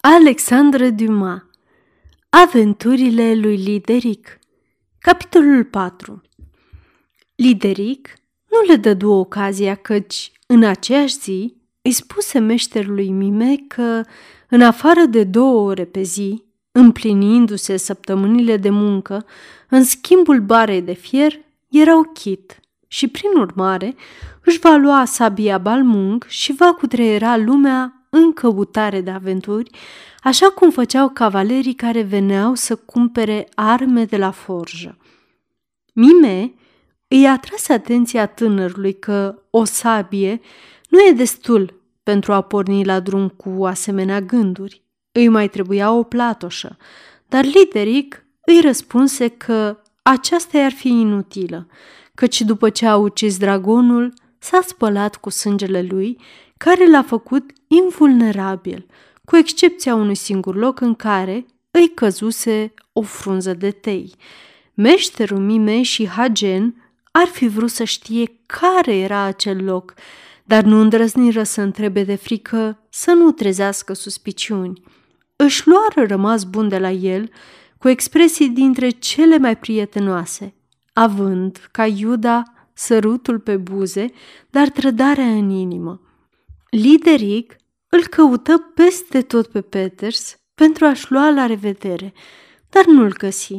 Alexandre Dumas. Aventurile lui Lideric. Capitolul 4 Lideric nu le dădu ocazia căci, în aceeași zi, îi spuse meșterului Mime că, în afară de două ore pe zi, împlinindu-se săptămânile de muncă, în schimbul barei de fier, erau chit și, prin urmare, își va lua sabia balmung și va cutreiera lumea în căutare de aventuri, așa cum făceau cavalerii care veneau să cumpere arme de la forjă. Mime îi atrase atenția tânărului că o sabie nu e destul pentru a porni la drum cu asemenea gânduri. Îi mai trebuia o platoșă, dar Lideric îi răspunse că aceasta i-ar fi inutilă, căci după ce a ucis dragonul, s-a spălat cu sângele lui care l-a făcut invulnerabil, cu excepția unui singur loc în care îi căzuse o frunză de tei. Meșterul Mime și Hagen ar fi vrut să știe care era acel loc, dar nu îndrăzniră să întrebe de frică să nu trezească suspiciuni. Își luară rămas bun de la el, cu expresii dintre cele mai prietenoase, având, ca Iuda, sărutul pe buze, dar trădarea în inimă. Lideric îl căută peste tot pe Peters pentru a-și lua la revedere, dar nu-l găsi.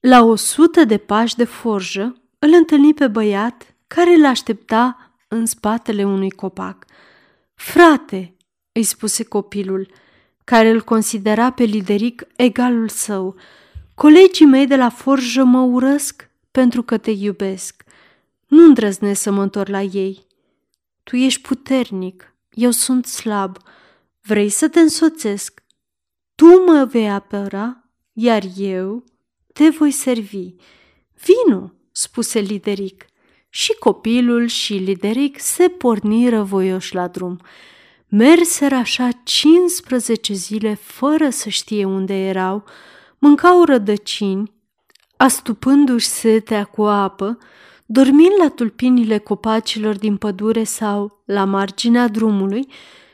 La o sută de pași de forjă îl întâlni pe băiat care îl aștepta în spatele unui copac. Frate, îi spuse copilul, care îl considera pe Lideric egalul său, colegii mei de la forjă mă urăsc pentru că te iubesc. Nu îndrăznesc să mă întorc la ei. Tu ești puternic, eu sunt slab. Vrei să te însoțesc? Tu mă vei apăra, iar eu te voi servi. Vino, spuse Lideric. Și copilul și Lideric se porniră voioși la drum. Merseră așa 15 zile fără să știe unde erau, mâncau rădăcini, astupându-și setea cu apă, dormind la tulpinile copacilor din pădure sau la marginea drumului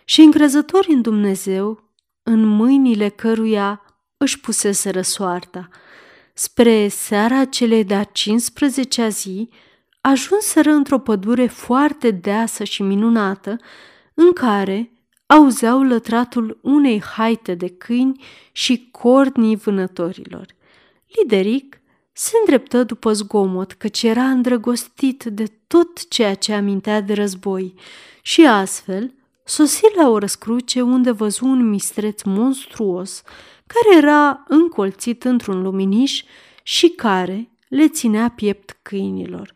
și încrezători în Dumnezeu, în mâinile căruia își puseseră soarta. Spre seara celei de-a 15-a zi, ajunseră într-o pădure foarte deasă și minunată, în care auzeau lătratul unei haite de câini și cornii vânătorilor. Lideric se îndreptă după zgomot, căci era îndrăgostit de tot ceea ce amintea de război și astfel sosi la o răscruce unde văzu un mistreț monstruos care era încolțit într-un luminiș și care le ținea piept câinilor.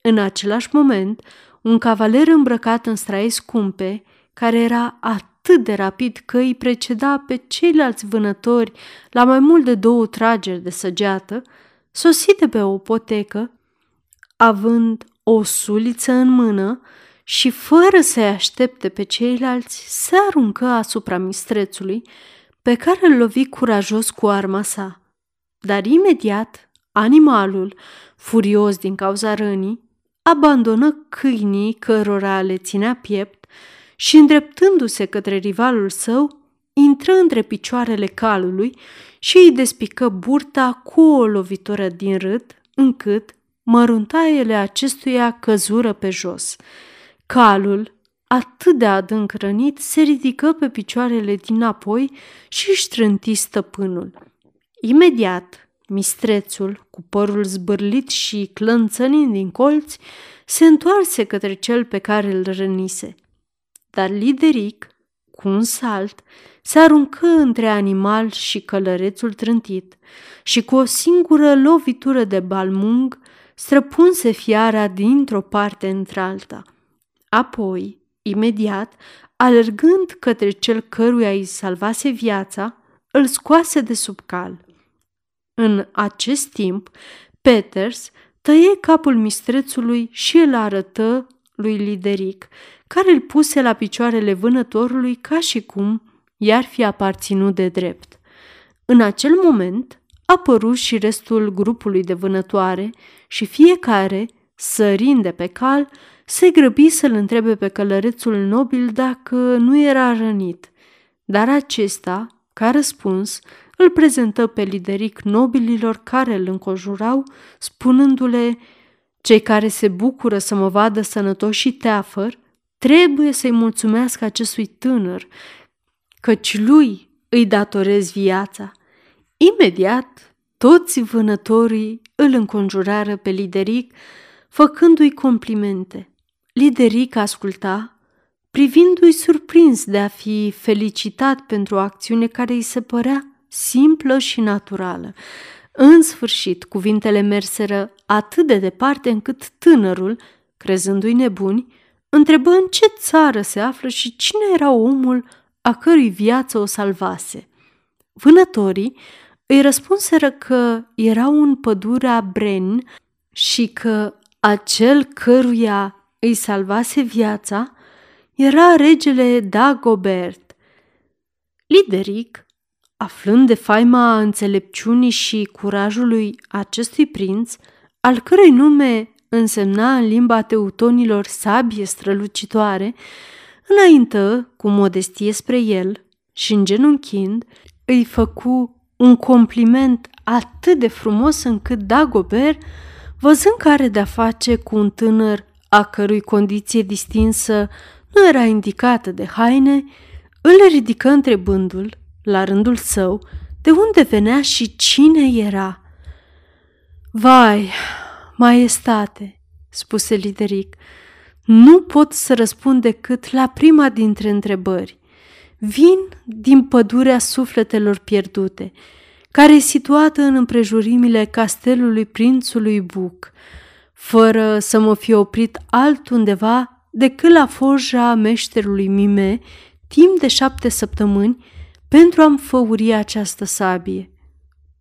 În același moment, un cavaler îmbrăcat în straie scumpe, care era atât de rapid că îi preceda pe ceilalți vânători la mai mult de două trageri de săgeată, sosi de pe o potecă, având o suliță în mână și fără să-i aștepte pe ceilalți, se aruncă asupra mistrețului, pe care îl lovi curajos cu arma sa. Dar imediat, animalul, furios din cauza rănii, abandonă câinii cărora le ținea piept și, îndreptându-se către rivalul său, intră între picioarele calului și îi despică burta cu o lovitură din râd, încât măruntaiele acestuia căzură pe jos. Calul, atât de adânc rănit, se ridică pe picioarele dinapoi și își trânti stăpânul. Imediat, mistrețul, cu părul zbârlit și clănțănind din colți, se întoarse către cel pe care îl rănise. Dar Lideric, cu un salt, se aruncă între animal și călărețul trântit și cu o singură lovitură de balmung străpunse fiara dintr-o parte într-alta. Apoi, imediat, alergând către cel căruia îi salvase viața, îl scoase de sub cal. În acest timp, Peters tăie capul mistrețului și îl arătă lui Lideric, care îl puse la picioarele vânătorului ca și cum i-ar fi aparținut de drept. În acel moment apăru și restul grupului de vânătoare și fiecare, sărind de pe cal, se grăbi să-l întrebe pe călărețul nobil dacă nu era rănit. dar acesta, ca răspuns, îl prezentă pe lideric nobililor care îl înconjurau, spunându-le cei care se bucură să mă vadă sănătos și teafăr, trebuie să-i mulțumească acestui tânăr, căci lui îi datorez viața. Imediat, toți vânătorii îl înconjurară pe Lideric, făcându-i complimente. Lideric asculta, privindu-i surprins de a fi felicitat pentru o acțiune care îi se părea simplă și naturală. În sfârșit, cuvintele merseră atât de departe încât tânărul, crezându-i nebuni, întrebă în ce țară se află și cine era omul a cărui viață o salvase. Vânătorii îi răspunseră că era în pădurea Bren și că acel căruia îi salvase viața era regele Dagobert. Lideric, aflând de faima înțelepciunii și curajului acestui prinț, al cărui nume însemna în limba teutonilor sabie strălucitoare, înaintă cu modestie spre el și îngenunchind îi făcu un compliment atât de frumos încât Dagobert, văzând că are de-a face cu un tânăr a cărui condiție distinsă nu era indicată de haine, îl ridică întrebându-l, la rândul său, de unde venea și cine era. Vai, maestate, spuse Lideric, nu pot să răspund decât la prima dintre întrebări. Vin din pădurea sufletelor pierdute, care e situată în împrejurimile castelului prințului Buc, fără să mă fi oprit altundeva decât la forja meșterului Mime, timp de șapte săptămâni, pentru a-mi făuri această sabie.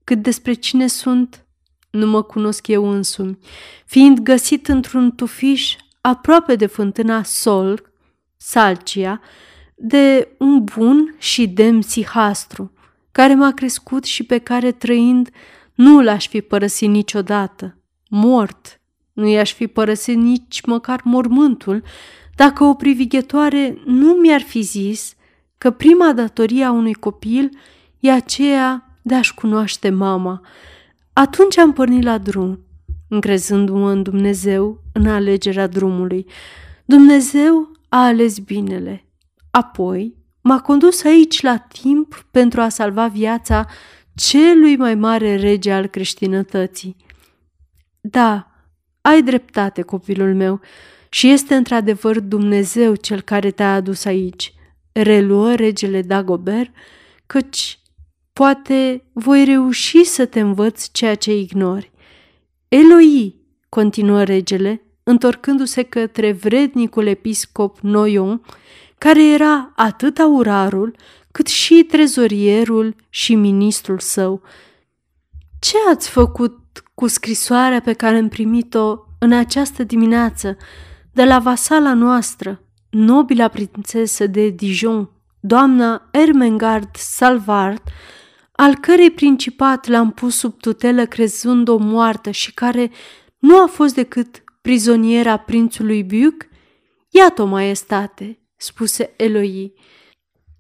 Cât despre cine sunt, nu mă cunosc eu însumi, fiind găsit într-un tufiș aproape de fântâna Sol, Salcia, de un bun și demn psihastru, care m-a crescut și pe care trăind nu l-aș fi părăsit niciodată. Mort, nu i-aș fi părăsit nici măcar mormântul, dacă o privighetoare nu mi-ar fi zis că prima datorie a unui copil e aceea de a-și cunoaște mama. Atunci am pornit la drum, încrezându-mă în Dumnezeu în alegerea drumului. Dumnezeu a ales binele. Apoi m-a condus aici la timp pentru a salva viața celui mai mare rege al creștinătății. Da, ai dreptate, copilul meu, și este într-adevăr Dumnezeu cel care te-a adus aici, reluă regele Dagobert, căci poate voi reuși să te învăț ceea ce ignori. Eloi, continuă regele, întorcându-se către vrednicul episcop Noion, care era atât aurarul cât și trezorierul și ministrul său. Ce ați făcut cu scrisoarea pe care am primit-o în această dimineață de la vasala noastră, nobila prințesă de Dijon, doamna Ermengard Salvard, al cărei principat l-am pus sub tutelă crezând-o moartă și care nu a fost decât prizoniera prințului Buc? Iată-o, maestate, spuse Eloi.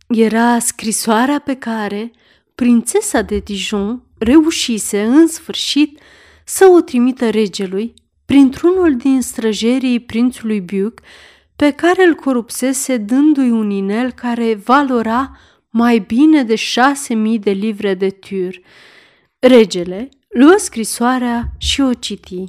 Era scrisoarea pe care prințesa de Dijon reușise în sfârșit să o trimită regelui printr-unul din străjerii prințului Buc, pe care îl corupsese dându-i un inel care valora mai bine de șase mii de livre de tur. Regele luă scrisoarea și o citi.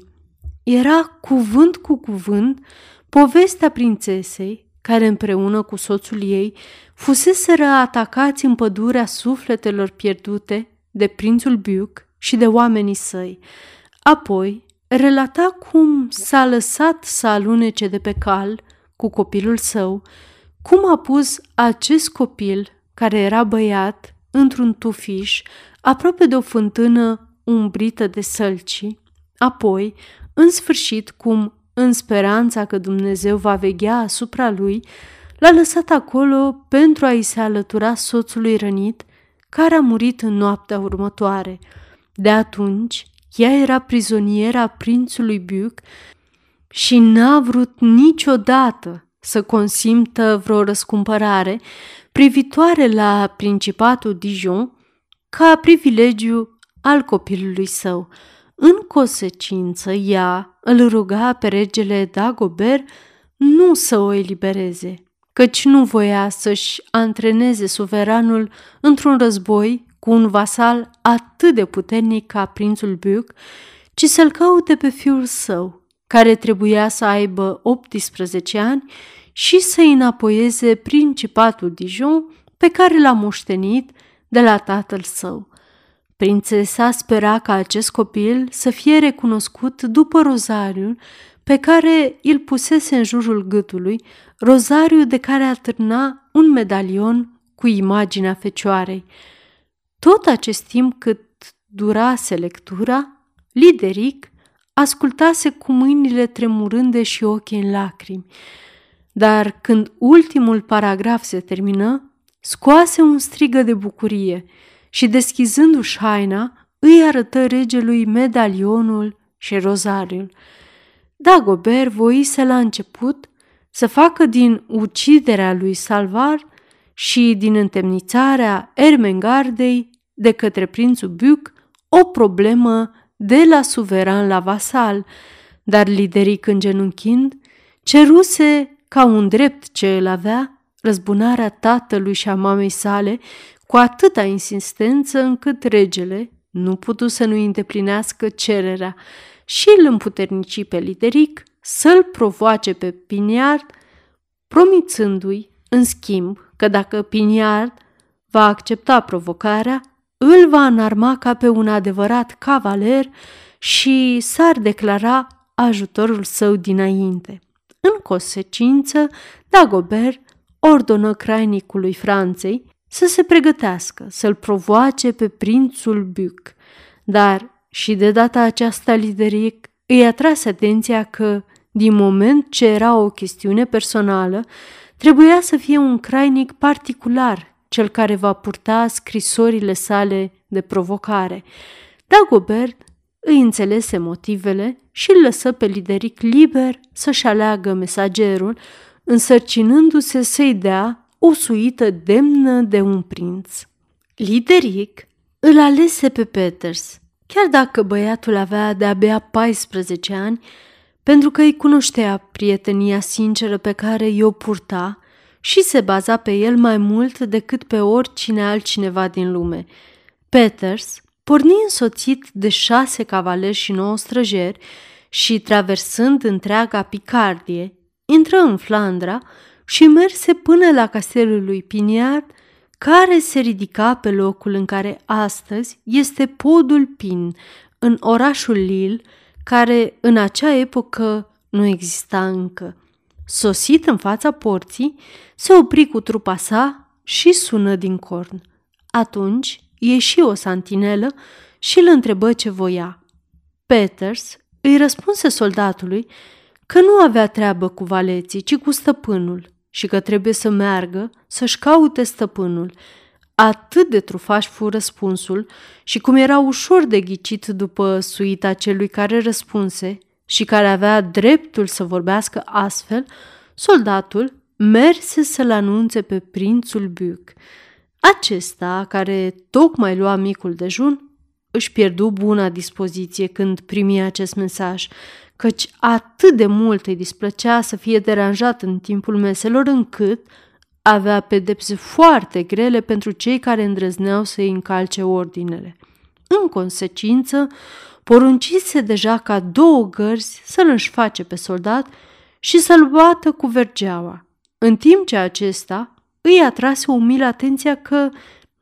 Era cuvânt cu cuvânt povestea prințesei, care împreună cu soțul ei fuseseră atacați în pădurea sufletelor pierdute de prințul Buc și de oamenii săi. Apoi relata cum s-a lăsat să alunece de pe cal cu copilul său, cum a pus acest copil, care era băiat, într-un tufiș, aproape de o fântână umbrită de sălci, apoi, în sfârșit, cum, în speranța că Dumnezeu va veghea asupra lui, l-a lăsat acolo pentru a-i se alătura soțului rănit, care a murit în noaptea următoare. De atunci, ea era prizoniera prințului Buc și n-a vrut niciodată să consimtă vreo răscumpărare, privitoare la Principatul Dijon ca privilegiu al copilului său. În consecință, ea îl ruga pe regele Dagobert nu să o elibereze, căci nu voia să-și antreneze suveranul într-un război cu un vasal atât de puternic ca prințul Buc, ci să-l caute pe fiul său, care trebuia să aibă 18 ani și să-i înapoieze principatul Dijon pe care l-a moștenit de la tatăl său. Prințesa spera ca acest copil să fie recunoscut după rozariul pe care îl pusese în jurul gâtului, rozariu de care atârna un medalion cu imaginea fecioarei. Tot acest timp cât durase lectura, Lideric ascultase cu mâinile tremurânde și ochii în lacrimi. Dar când ultimul paragraf se termină, scoase un strigă de bucurie și, deschizându-și haina, îi arătă regelui medalionul și rozariul. Dagobert voise la început să facă din uciderea lui Salvar și din întemnițarea Ermengardei de către prințul Buc o problemă de la suveran la vasal, dar Lideric îngenunchind, ceruse ca un drept ce îl avea răzbunarea tatălui și a mamei sale cu atâta insistență încât regele nu putu să nu îndeplinească cererea și îl împuternici pe Lideric să-l provoace pe Piniard, promițându-i, în schimb, că dacă Piniard va accepta provocarea, îl va înarma ca pe un adevărat cavaler și s-ar declara ajutorul său dinainte. În consecință, Dagobert ordonă crainicului Franței să se pregătească să-l provoace pe prințul Buc, dar și de data aceasta Lideric îi atrase atenția că, din moment ce era o chestiune personală, trebuia să fie un crainic particular cel care va purta scrisorile sale de provocare. Dagobert îi înțelese motivele și îl lăsă pe Lideric liber să-și aleagă mesagerul, însărcinându-se să-i dea o suită demnă de un prinț. Lideric îl alese pe Peters, chiar dacă băiatul avea de-abia 14 ani, pentru că îi cunoștea prietenia sinceră pe care i-o purta și se baza pe el mai mult decât pe oricine altcineva din lume. Peters porni însoțit de șase cavaleri și nouă străjeri și, traversând întreaga Picardie, intră în Flandra și merse până la castelul lui Piniard, care se ridica pe locul în care astăzi este podul Pin, în orașul Lille, care în acea epocă nu exista încă. Sosit în fața porții, se opri cu trupa sa și sună din corn. Atunci ieși o santinelă și îl întrebă ce voia. Peters îi răspunse soldatului că nu avea treabă cu valeții, ci cu stăpânul și că trebuie să meargă să-și caute stăpânul. Atât de trufaș fu răspunsul și cum era ușor de ghicit după suita celui care răspunse și care avea dreptul să vorbească astfel, soldatul merse să-l anunțe pe prințul Buc. Acesta, care tocmai lua micul dejun, își pierdu buna dispoziție când primi acest mesaj, căci atât de mult îi displăcea să fie deranjat în timpul meselor încât avea pedepse foarte grele pentru cei care îndrăzneau să-i încalce ordinele. În consecință, poruncise deja ca două gărzi să-l înșface pe soldat și să-l bată cu vergeaua, în timp ce acesta îi atrase umil atenția că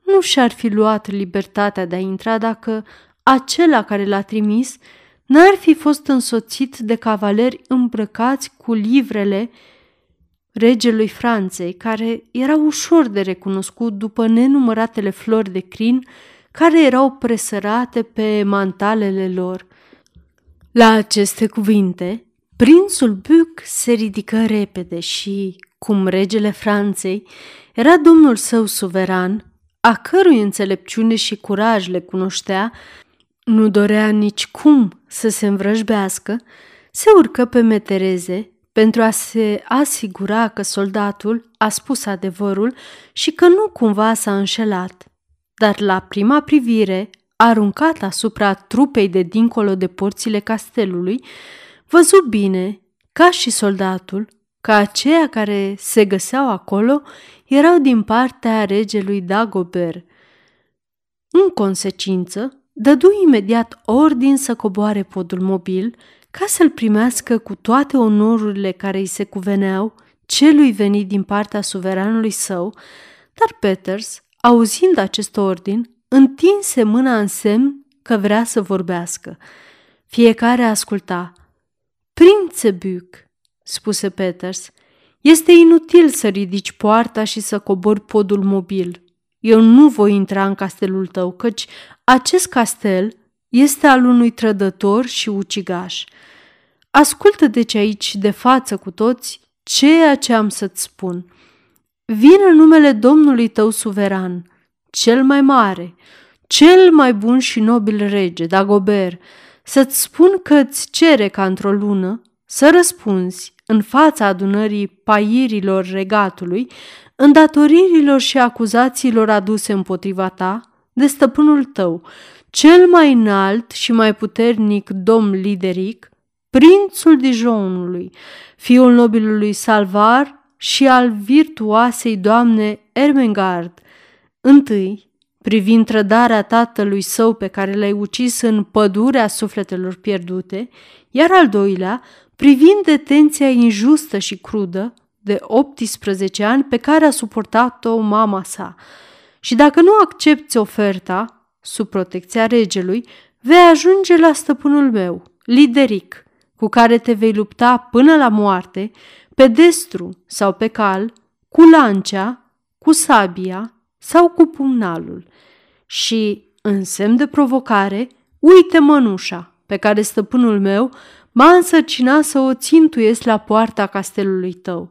nu și-ar fi luat libertatea de a intra dacă acela care l-a trimis n-ar fi fost însoțit de cavaleri îmbrăcați cu livrele regelui Franței, care era ușor de recunoscut după nenumăratele flori de crin care erau presărate pe mantalele lor. La aceste cuvinte, prințul Buc se ridică repede și, cum regele Franței era domnul său suveran, a cărui înțelepciune și curaj le cunoștea, nu dorea nici cum să se învrăjbească, se urcă pe metereze, pentru a se asigura că soldatul a spus adevărul și că nu cumva s-a înșelat. Dar la prima privire, aruncat asupra trupei de dincolo de porțile castelului, văzu bine, ca și soldatul, că aceia care se găseau acolo erau din partea regelui Dagobert. În consecință, dădu imediat ordin să coboare podul mobil ca să-l primească cu toate onorurile care îi se cuveneau celui venit din partea suveranului său, dar Peters, auzind acest ordin, întinse mâna în semn că vrea să vorbească. Fiecare asculta. Prințe Buc, spuse Peters, este inutil să ridici poarta și să cobori podul mobil. Eu nu voi intra în castelul tău, căci acest castel este al unui trădător și ucigaș. Ascultă deci aici de față cu toți ceea ce am să-ți spun. Vin în numele Domnului tău suveran, cel mai mare, cel mai bun și nobil rege, Dagobert, să-ți spun că îți cere ca într-o lună să răspunzi în fața adunării pairilor regatului, îndatoririlor și acuzațiilor aduse împotriva ta de stăpânul tău, cel mai înalt și mai puternic domn lideric, prințul Dijonului, fiul nobilului Salvar și al virtuoasei doamne Ermengard. Întâi, privind trădarea tatălui său pe care l-ai ucis în pădurea sufletelor pierdute, iar al doilea, privind detenția injustă și crudă de 18 ani pe care a suportat-o mama sa. Și dacă nu accepti oferta, sub protecția regelui, vei ajunge la stăpânul meu, Lideric, cu care te vei lupta până la moarte, pe destru sau pe cal, cu lancea, cu sabia sau cu pumnalul. Și, în semn de provocare, uite mănușa pe care stăpânul meu m-a însărcinat să o țintuiesc la poarta castelului tău.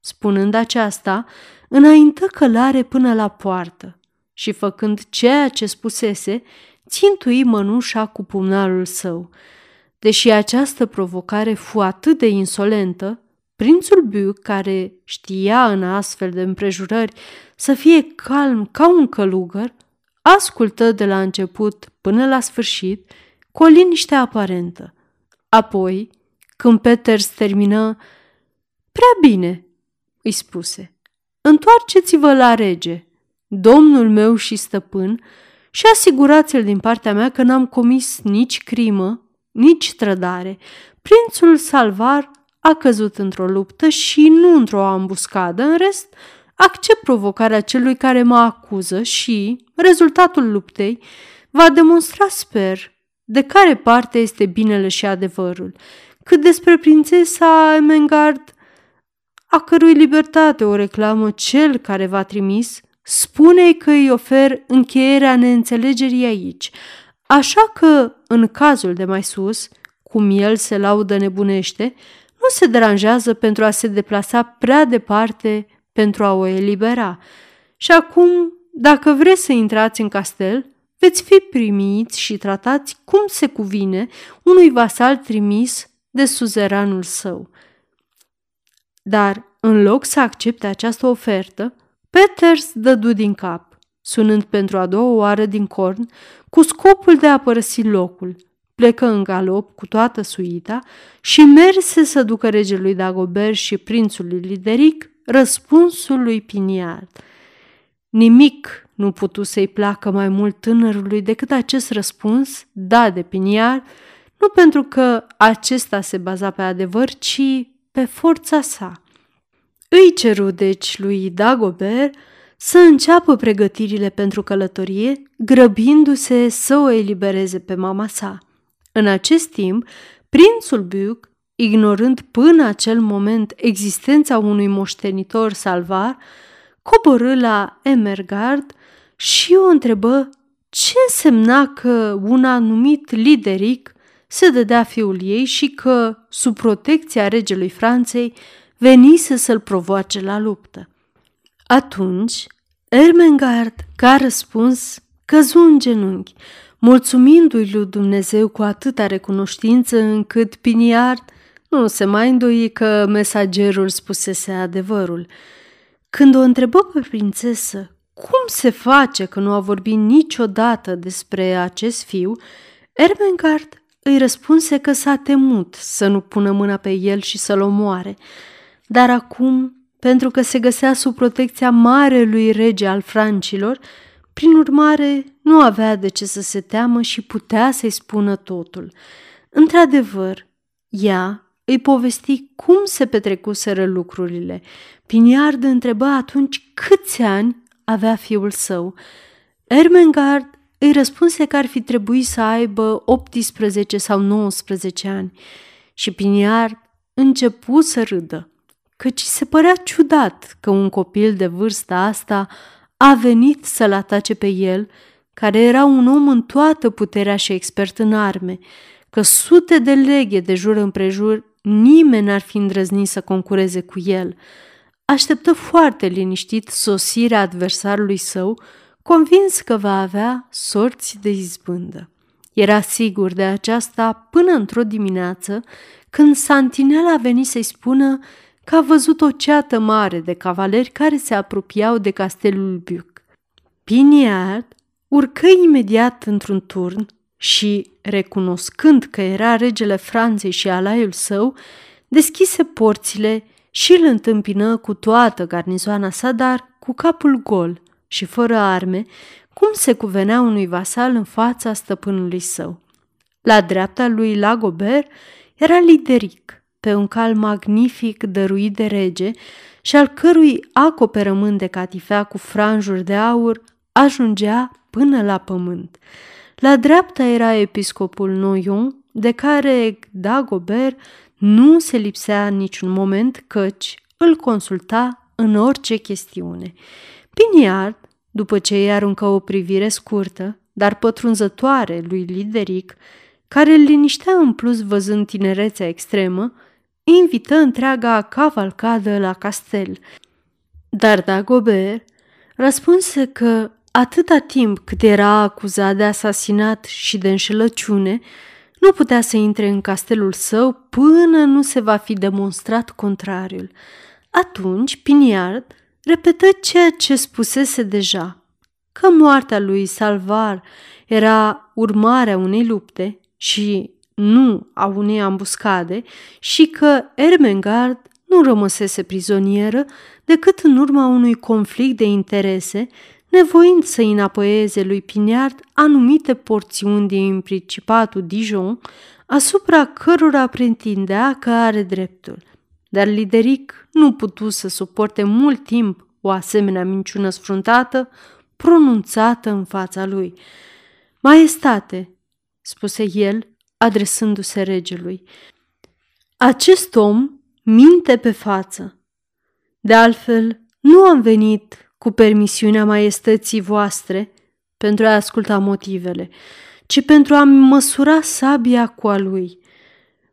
Spunând aceasta, înaintă călare până la poartă și, făcând ceea ce spusese, țintui mănușa cu pumnalul său. Deși această provocare fu atât de insolentă, prințul Buc, care știa în astfel de împrejurări să fie calm ca un călugăr, ascultă de la început până la sfârșit cu o liniște aparentă. Apoi, când Peters termină, Prea bine, îi spuse, întoarceți-vă la rege, domnul meu și stăpân, și asigurați-l din partea mea că n-am comis nici crimă, nici trădare. Prințul Salvar a căzut într-o luptă și nu într-o ambuscadă, în rest, accept provocarea celui care mă acuză și rezultatul luptei va demonstra, sper, de care parte este binele și adevărul. Cât despre prințesa Emengard, a cărui libertate o reclamă cel care v-a trimis, spune că îi ofer încheierea neînțelegerii aici, așa că, în cazul de mai sus, cum el se laudă nebunește, nu se deranjează pentru a se deplasa prea departe pentru a o elibera. Și acum, dacă vreți să intrați în castel, veți fi primiți și tratați cum se cuvine unui vasal trimis de suzeranul său. Dar, în loc să accepte această ofertă, Peters dădu din cap, sunând pentru a doua oară din corn, cu scopul de a părăsi locul. Plecă în galop cu toată suita și merse să ducă regelui Dagobert și prințului Lideric răspunsul lui Piniard. Nimic nu putu să-i placă mai mult tânărului decât acest răspuns, da de Piniard, nu pentru că acesta se baza pe adevăr, ci pe forța sa. Îi ceru deci lui Dagobert să înceapă pregătirile pentru călătorie, grăbindu-se să o elibereze pe mama sa. În acest timp, prințul Buc, ignorând până acel moment existența unui moștenitor salvar, coborâ la Emergard și o întrebă ce însemna că un anumit lideric se dădea fiul ei și că, sub protecția regelui Franței, venise să-l provoace la luptă. Atunci, Ermengard, ca răspuns, căzu în genunchi, mulțumindu-i lui Dumnezeu cu atâta recunoștință încât Piniard nu se mai îndoi că mesagerul spusese adevărul. Când o întrebă pe prințesă cum se face că nu a vorbit niciodată despre acest fiu, Ermengard îi răspunse că s-a temut să nu pună mâna pe el și să-l omoare. Dar acum, pentru că se găsea sub protecția marelui rege al francilor, prin urmare nu avea de ce să se teamă și putea să-i spună totul. Într-adevăr, ea îi povesti cum se petrecuseră lucrurile. Piniard întrebă atunci câți ani avea fiul său. Ermengard îi răspunse că ar fi trebuit să aibă 18 sau 19 ani și Piniard începu să râdă, căci se părea ciudat că un copil de vârsta asta a venit să-l atace pe el, care era un om în toată puterea și expert în arme, că sute de leghe de jur împrejur nimeni n-ar fi îndrăznit să concureze cu el. Așteptă foarte liniștit sosirea adversarului său, convins că va avea sorți de izbândă. Era sigur de aceasta până într-o dimineață, când Santinela a venit să-i spună că a văzut o ceată mare de cavaleri care se apropiau de castelul Buc. Piniard urcă imediat într-un turn și, recunoscând că era regele Franței și alaiul său, deschise porțile și îl întâmpină cu toată garnizoana sa, dar cu capul gol și fără arme, cum se cuvenea unui vasal în fața stăpânului său. La dreapta lui Lagobert era Lideric, pe un cal magnific dăruit de rege și al cărui acoperământ de catifea cu franjuri de aur ajungea până la pământ. La dreapta era episcopul Noyon, de care Dagobert nu se lipsea niciun moment căci îl consulta în orice chestiune. Piniard, după ce îi aruncă o privire scurtă, dar pătrunzătoare lui Lideric, care îl liniștea în plus văzând tinerețea extremă, invită întreaga cavalcadă la castel. Dar Dagobert răspunse că atâta timp cât era acuzat de asasinat și de înșelăciune, nu putea să intre în castelul său până nu se va fi demonstrat contrariul. Atunci Piniard repetă ceea ce spusese deja, că moartea lui Salvar era urmarea unei lupte și nu a unei ambuscade și că Ermengard nu rămăsese prizonieră decât în urma unui conflict de interese nevoind să înapoieze lui Piniard anumite porțiuni din Principatul Dijon, asupra cărora pretindea că are dreptul. Dar Lideric nu putu să suporte mult timp o asemenea minciună sfruntată, pronunțată în fața lui. Maestate, spuse el, adresându-se regelui, acest om minte pe față. De altfel, nu am venit cu permisiunea maiestății voastre, pentru a asculta motivele, ci pentru a măsura sabia cu a lui.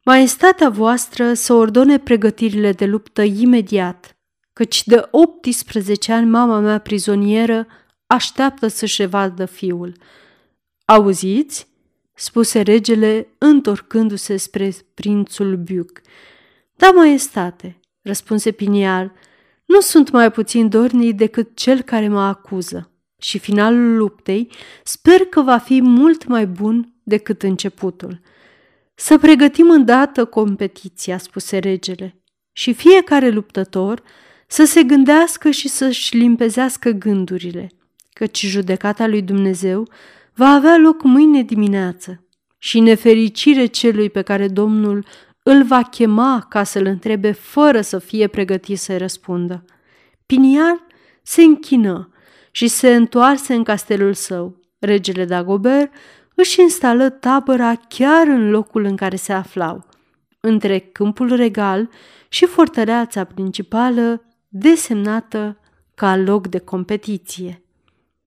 Maestatea voastră să ordone pregătirile de luptă imediat, căci de 18 ani mama mea prizonieră așteaptă să-și evadă fiul. Auziți? Spuse regele, întorcându-se spre prințul Buc. Da, maestate, răspunse Pinial, nu sunt mai puțin dornic decât cel care mă acuză și finalul luptei sper că va fi mult mai bun decât începutul. Să pregătim îndată competiția, spuse regele, și fiecare luptător să se gândească și să-și limpezească gândurile, căci judecata lui Dumnezeu va avea loc mâine dimineață și nefericire celui pe care Domnul îl va chema ca să-l întrebe fără să fie pregătit să-i răspundă. Piniar se închină și se întoarse în castelul său. Regele Dagobert își instală tabăra chiar în locul în care se aflau, între câmpul regal și fortăreața principală desemnată ca loc de competiție.